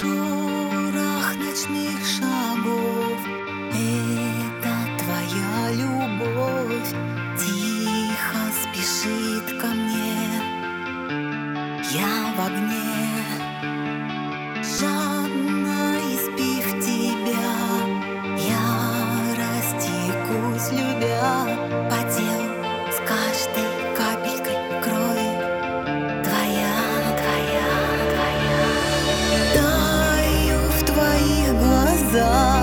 Шорох ночных шагов. Это твоя любовь. Тихо спешит ко мне. Я в огне love.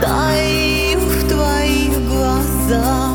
таю в твоих глазах.